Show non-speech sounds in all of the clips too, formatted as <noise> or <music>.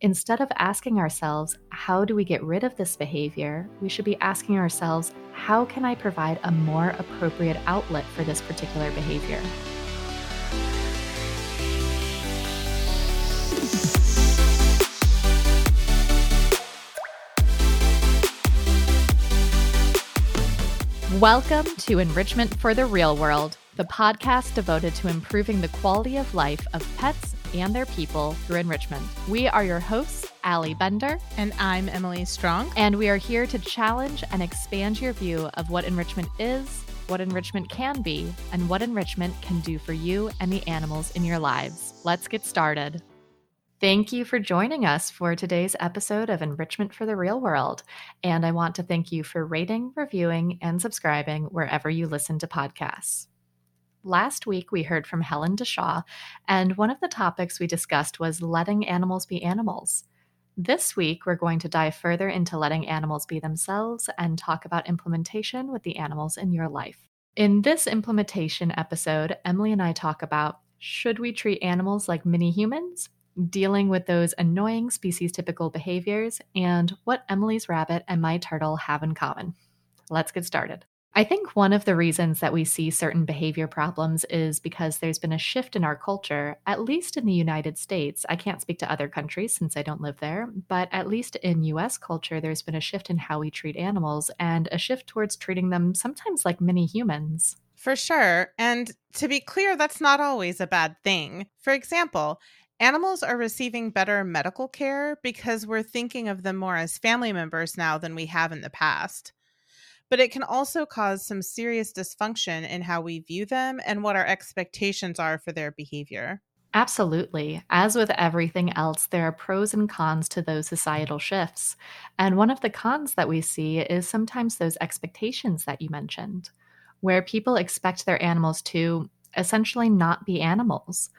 Instead of asking ourselves, how do we get rid of this behavior, we should be asking ourselves, how can I provide a more appropriate outlet for this particular behavior? Welcome to Enrichment for the Real World, the podcast devoted to improving the quality of life of pets and their people through enrichment. We are your hosts, Allie Bender. And I'm Emily Strong. And we are here to challenge and expand your view of what enrichment is, what enrichment can be, and what enrichment can do for you and the animals in your lives. Let's get started. Thank you for joining us for today's episode of Enrichment for the Real World. And I want to thank you for rating, reviewing, and subscribing wherever you listen to podcasts. Last week, we heard from Helen Dishaw, and one of the topics we discussed was letting animals be animals. This week, we're going to dive further into letting animals be themselves and talk about implementation with the animals in your life. In this implementation episode, Emily and I talk about should we treat animals like mini humans dealing with those annoying species typical behaviors, and what Emily's rabbit and my turtle have in common. Let's get started. I think one of the reasons that we see certain behavior problems is because there's been a shift in our culture, at least in the United States. I can't speak to other countries since I don't live there, but at least in US culture, there's been a shift in how we treat animals and a shift towards treating them sometimes like mini humans. For sure. And to be clear, that's not always a bad thing. For example, Animals are receiving better medical care because we're thinking of them more as family members now than we have in the past. But it can also cause some serious dysfunction in how we view them and what our expectations are for their behavior. Absolutely. As with everything else, there are pros and cons to those societal shifts. And one of the cons that we see is sometimes those expectations that you mentioned, where people expect their animals to essentially not be animals.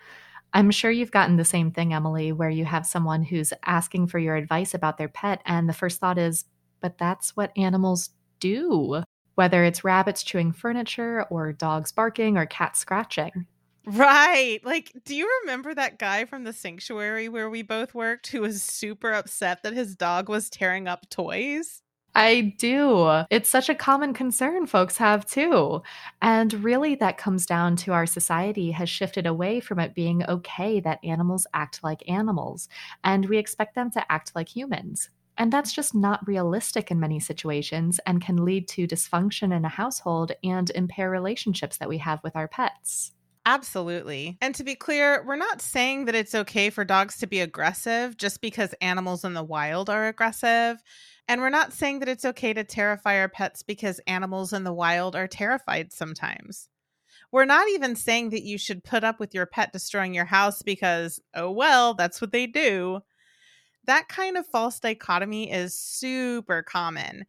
I'm sure you've gotten the same thing, Emily, where you have someone who's asking for your advice about their pet, and the first thought is, but that's what animals do, whether it's rabbits chewing furniture or dogs barking or cats scratching. Right. Like, do you remember that guy from the sanctuary where we both worked who was super upset that his dog was tearing up toys? I do. It's such a common concern folks have too. And really, that comes down to our society has shifted away from it being okay that animals act like animals, and we expect them to act like humans. And that's just not realistic in many situations and can lead to dysfunction in a household and impair relationships that we have with our pets. Absolutely. And to be clear, we're not saying that it's okay for dogs to be aggressive just because animals in the wild are aggressive. And we're not saying that it's okay to terrify our pets because animals in the wild are terrified sometimes. We're not even saying that you should put up with your pet destroying your house because, oh, well, that's what they do. That kind of false dichotomy is super common.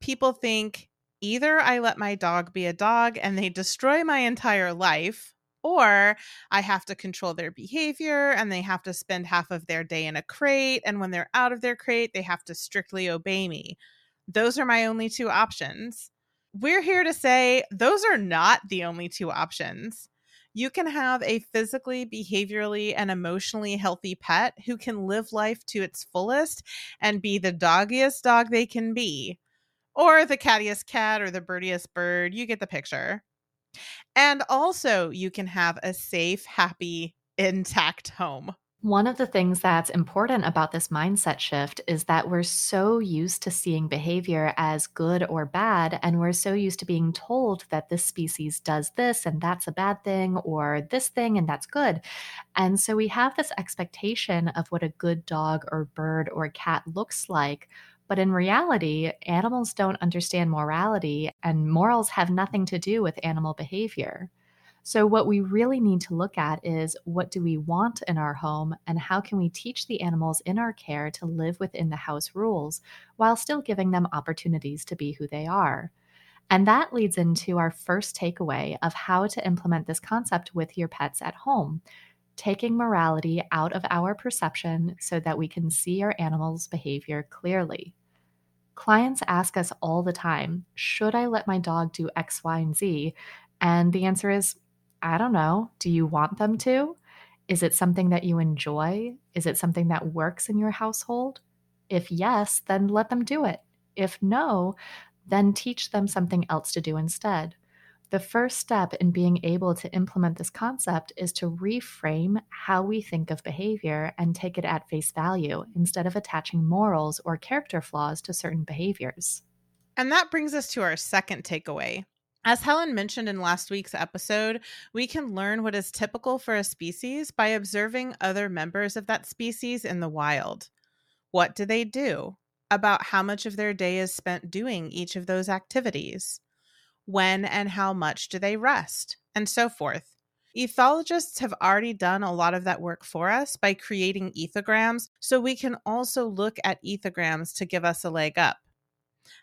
People think either I let my dog be a dog and they destroy my entire life, or I have to control their behavior and they have to spend half of their day in a crate. And when they're out of their crate, they have to strictly obey me. Those are my only two options. We're here to say those are not the only two options. You can have a physically, behaviorally, and emotionally healthy pet who can live life to its fullest and be the doggiest dog they can be, or the cattiest cat or the birdiest bird. You get the picture. And also, you can have a safe, happy, intact home. One of the things that's important about this mindset shift is that we're so used to seeing behavior as good or bad, and we're so used to being told that this species does this and that's a bad thing, or this thing and that's good. And so we have this expectation of what a good dog or bird or cat looks like but in reality, animals don't understand morality, and morals have nothing to do with animal behavior. So, what we really need to look at is what do we want in our home, and how can we teach the animals in our care to live within the house rules while still giving them opportunities to be who they are. And that leads into our first takeaway of how to implement this concept with your pets at home, taking morality out of our perception so that we can see our animals' behavior clearly. Clients ask us all the time, should I let my dog do X, Y, and Z? And the answer is, I don't know. Do you want them to? Is it something that you enjoy? Is it something that works in your household? If yes, then let them do it. If no, then teach them something else to do instead. The first step in being able to implement this concept is to reframe how we think of behavior and take it at face value instead of attaching morals or character flaws to certain behaviors. And that brings us to our second takeaway. As Helen mentioned in last week's episode, we can learn what is typical for a species by observing other members of that species in the wild. What do they do? About how much of their day is spent doing each of those activities? when and how much do they rest, and so forth. Ethologists have already done a lot of that work for us by creating ethograms, so we can also look at ethograms to give us a leg up.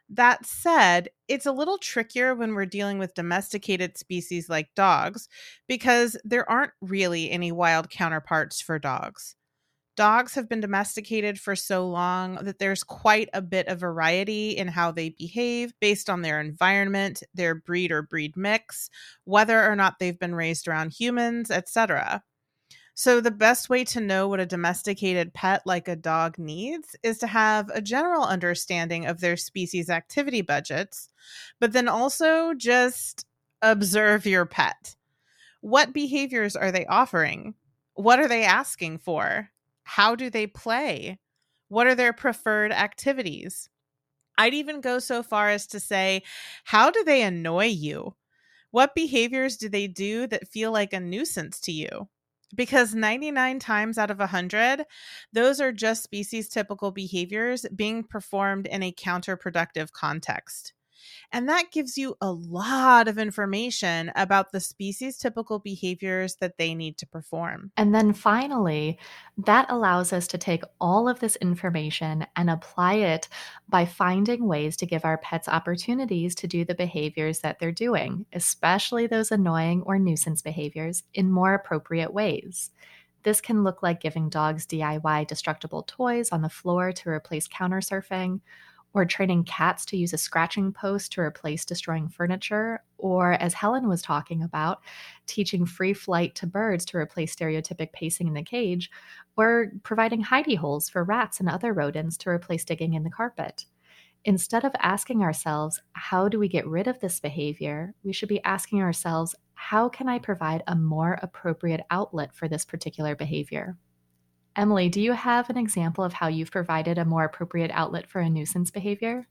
That said, it's a little trickier when we're dealing with domesticated species like dogs because there aren't really any wild counterparts for dogs dogs have been domesticated for so long that there's quite a bit of variety in how they behave based on their environment, their breed or breed mix, whether or not they've been raised around humans, etc. So, the best way to know what a domesticated pet like a dog needs is to have a general understanding of their species activity budgets, but then also just observe your pet. What behaviors are they offering? What are they asking for? How do they play? What are their preferred activities? I'd even go so far as to say, how do they annoy you? What behaviors do they do that feel like a nuisance to you? Because 99 times out of 100, those are just species typical behaviors being performed in a counterproductive context. And that gives you a lot of information about the species typical behaviors that they need to perform. And then finally, that allows us to take all of this information and apply it by finding ways to give our pets opportunities to do the behaviors that they're doing, especially those annoying or nuisance behaviors, in more appropriate ways. This can look like giving dogs DIY destructible toys on the floor to replace counter surfing, or training cats to use a scratching post to replace destroying furniture, or as Helen was talking about, teaching free flight to birds to replace stereotypic pacing in the cage, or providing hidey holes for rats and other rodents to replace digging in the carpet. Instead of asking ourselves, how do we get rid of this behavior, we should be asking ourselves, how can I provide a more appropriate outlet for this particular behavior? Emily, do you have an example of how you've provided a more appropriate outlet for a nuisance behavior?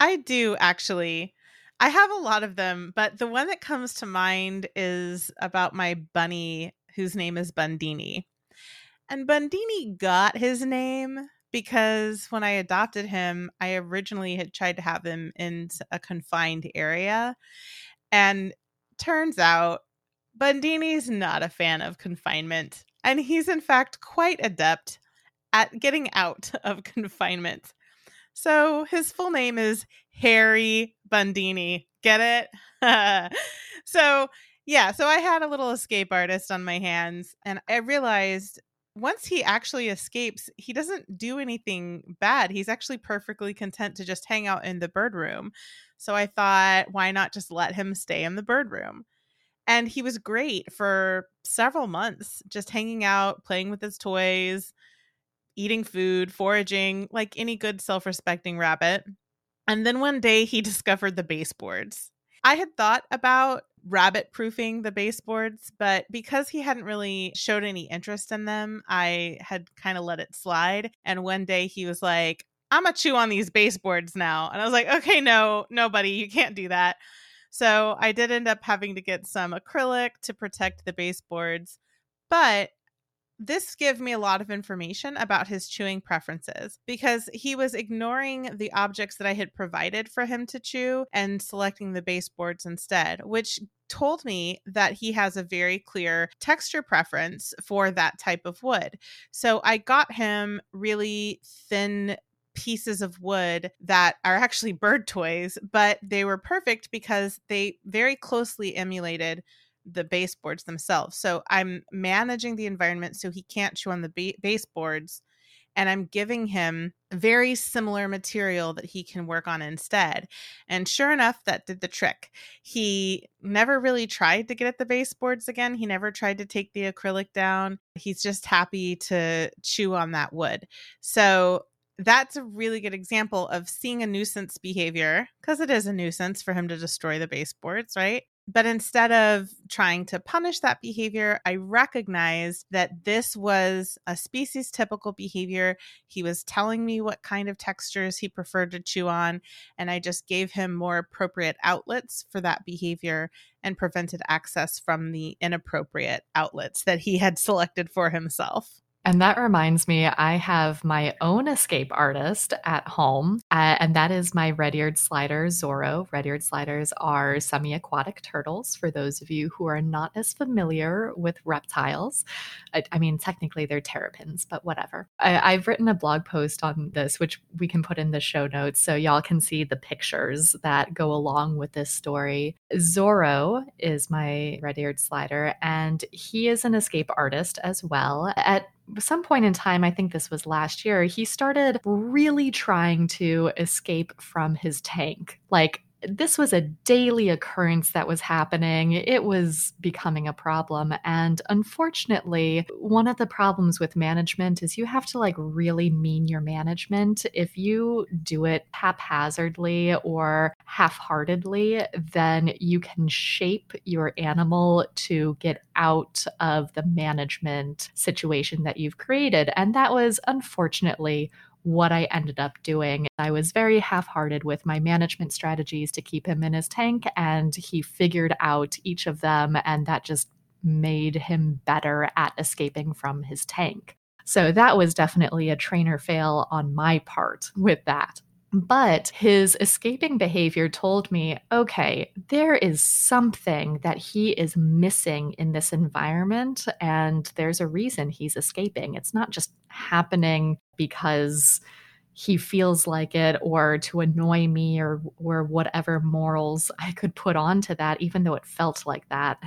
I do actually. I have a lot of them, but the one that comes to mind is about my bunny whose name is Bundini. And Bundini got his name because when I adopted him, I originally had tried to have him in a confined area. And turns out Bundini's not a fan of confinement and he's in fact quite adept at getting out <laughs> of confinement. So his full name is Harry Bundini. Get it? <laughs> so, yeah, so I had a little escape artist on my hands, and I realized once he actually escapes, he doesn't do anything bad. He's actually perfectly content to just hang out in the bird room. So I thought, why not just let him stay in the bird room? And he was great for several months, just hanging out, playing with his toys, eating food, foraging, like any good self respecting rabbit. And then one day he <laughs> discovered the baseboards. I had thought about rabbit proofing the baseboards, but because he hadn't really showed any interest in them, I had kind of let it slide. And one day he was like, I'm gonna chew on these baseboards now. And I was like, okay, no, nobody, you can't do that. So I did end up having to get some acrylic to protect the baseboards, but this gave me a lot of information about his chewing preferences because he was ignoring the objects that I had provided for him to chew and selecting the baseboards instead, which told me that he has a very clear texture preference for that type of wood. So I got him really thin pieces of wood that are actually bird toys, but they were perfect because they very closely emulated the baseboards themselves. So I'm managing the environment so he can't chew on the ba- baseboards. and I'm giving him very similar material that he can work on instead. And sure enough, that did the trick. He never really tried to get at the baseboards again. He never tried to take the acrylic down. He's just happy to chew on that wood. So that's a really good example of seeing a nuisance behavior because it is a nuisance for him to destroy the baseboards, right? But instead of trying to punish that behavior, I recognized that this was a species typical behavior. He was telling me what kind of textures he preferred to chew on, and I just gave him more appropriate outlets for that behavior and prevented access from the inappropriate outlets that he had selected for himself. And that reminds me, I have my own escape artist at home, uh, and that is my red eared slider, Zorro. Red eared sliders are semi aquatic turtles, for those of you who are not as familiar with reptiles. I, I mean, technically they're terrapins, but whatever. I, I've written a blog post on this, which we can put in the show notes so y'all can see the pictures that go along with this story. Zorro is my red eared slider, and he is an escape artist as well. At some point in time, I think this was last year, he started really trying to escape from his tank. Like, this was a daily occurrence that was happening. It was becoming a problem. And unfortunately, one of the problems with management is you have to like really mean your management. If you do it haphazardly or half heartedly, then you can shape your animal to get out of the management situation that you've created. And that was unfortunately what I ended up doing. I was very half hearted with my management strategies to keep him in his tank, and he figured out each of them, and that just made him better at escaping from his tank. So that was definitely a trainer fail on my part with that. But his escaping behavior told me okay, there is something that he is missing in this environment, and there's a reason he's escaping. It's not just happening because he feels like it or to annoy me or or whatever morals I could put onto that even though it felt like that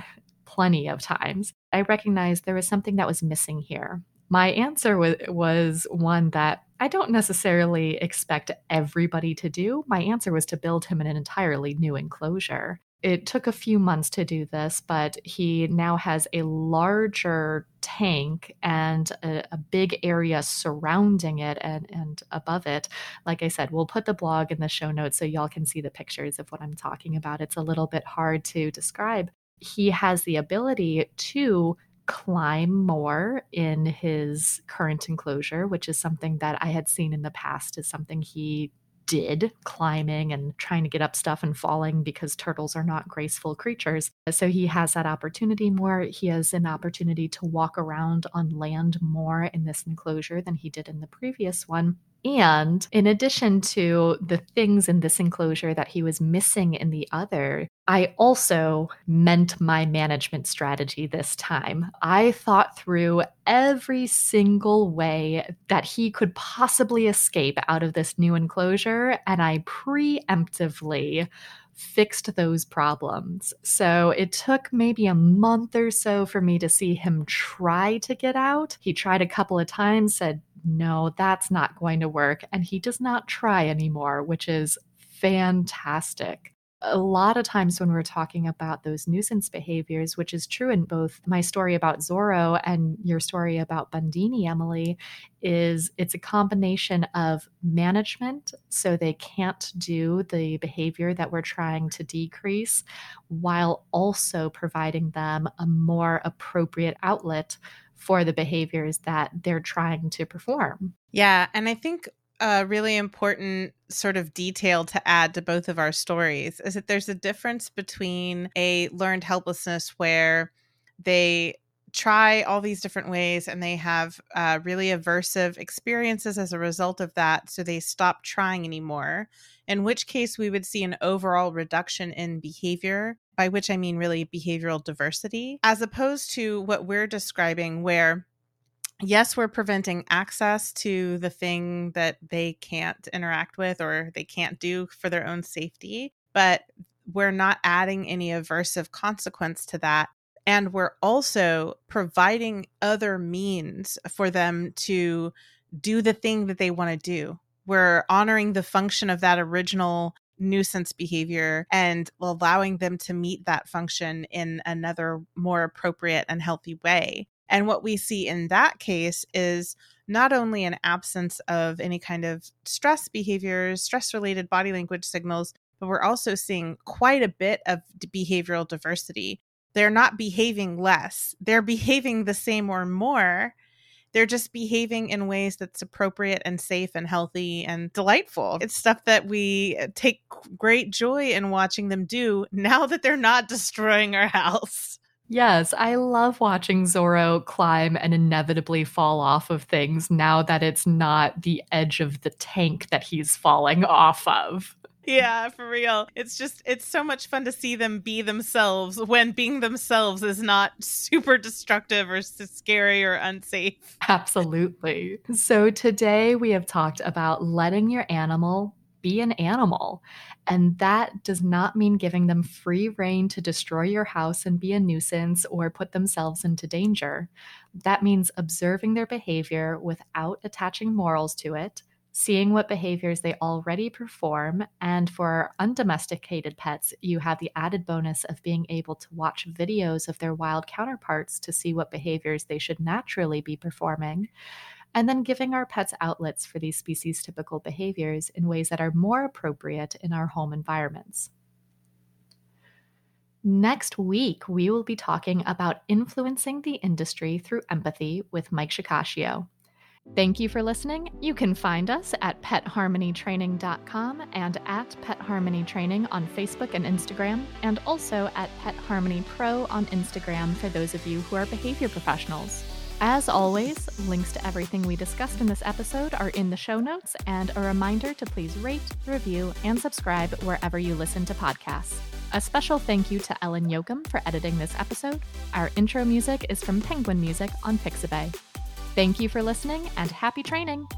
plenty of times. I recognized there was something that was missing here. My answer was, was one that I don't necessarily expect everybody to do. My answer was to build him an entirely new enclosure. It took a few months to do this, but he now has a larger tank and a, a, big area surrounding it and, and above it. Like I said, we'll put the blog in the show notes so y'all can see the pictures of what I'm talking about. It's a little bit hard to describe. He has the ability to climb more in his current enclosure, which is something that I had seen in the past is something he did climbing and trying to get up stuff and falling because turtles are not graceful creatures. So he has that opportunity more. He has an opportunity to walk around on land more in this enclosure than he did in the previous one. And in addition to the things in this enclosure that he was missing in the other, I also meant my management strategy this time. I thought through every single way that he could possibly escape out of this new enclosure, and I preemptively fixed those problems. So it took maybe a month or so for me to see him try to get out. He tried a couple of times, said, no, that's not going to work. And he does not try anymore, which is fantastic a lot of times when we're talking about those nuisance behaviors, which is true in both my story about Zorro and your story about Bundini, Emily, is it's a combination of management, so they can't do the behavior that we're trying to decrease, while also providing them a more appropriate outlet for the behaviors that they're trying to perform. Yeah. And I think a really important sort of detail to add to both of our stories is that there's a difference between a learned helplessness where they try all these different ways and they have uh, really aversive experiences as a result of that. So they stop trying anymore, in which case we would see an overall reduction in behavior, by which I mean really behavioral diversity, as opposed to what we're describing, where yes, we're preventing access to the thing that they can't interact with or they can't do for their own safety, but we're not adding any aversive consequence to that. And we're also providing other means for them to do the thing that they want to do. We're honoring the function of that original nuisance behavior and allowing them to meet that function in another more appropriate and healthy way. And what we see in that case is not only an absence of any kind of stress behaviors, stress related body language signals, but we're also seeing quite a bit of behavioral diversity. They're not behaving less, they're <laughs> behaving the same or more they're just behaving in ways that's appropriate and safe and healthy and delightful. It's stuff that we uh, take great joy in watching them do <laughs> now that they're not destroying our house. Yes, I love watching Zorro climb and inevitably fall off of things now that it's not the edge of the tank that he's falling off of yeah, for real. It's just it's so much fun to see them be themselves when being themselves is not super destructive or scary or unsafe. Absolutely. So today we have talked about letting your animal be an animal. And that does not mean giving them free reign to destroy your house and be a nuisance or put themselves into danger. That means observing their behavior without attaching morals to it seeing what behaviors they already perform. And for undomesticated pets, you have the added bonus of being able to watch videos of their wild counterparts to see what behaviors they should naturally be performing. And then giving our pets outlets for these species typical behaviors in ways that are more appropriate in our home environments. Next week, we will be talking about influencing the industry through empathy with Mike Shikashio. Thank you for listening. You can find us at petharmonytraining.com and at Pet Harmony Training on Facebook and Instagram, and also at Pet Harmony Pro on Instagram for those of you who are behavior professionals. As always, links to everything we discussed in this episode are in the show notes, and a reminder to please rate, review, and subscribe wherever you listen to podcasts. A special thank you to Ellen Yoakum for editing this episode. Our intro music is from Penguin Music on Pixabay. Thank you for listening and happy training!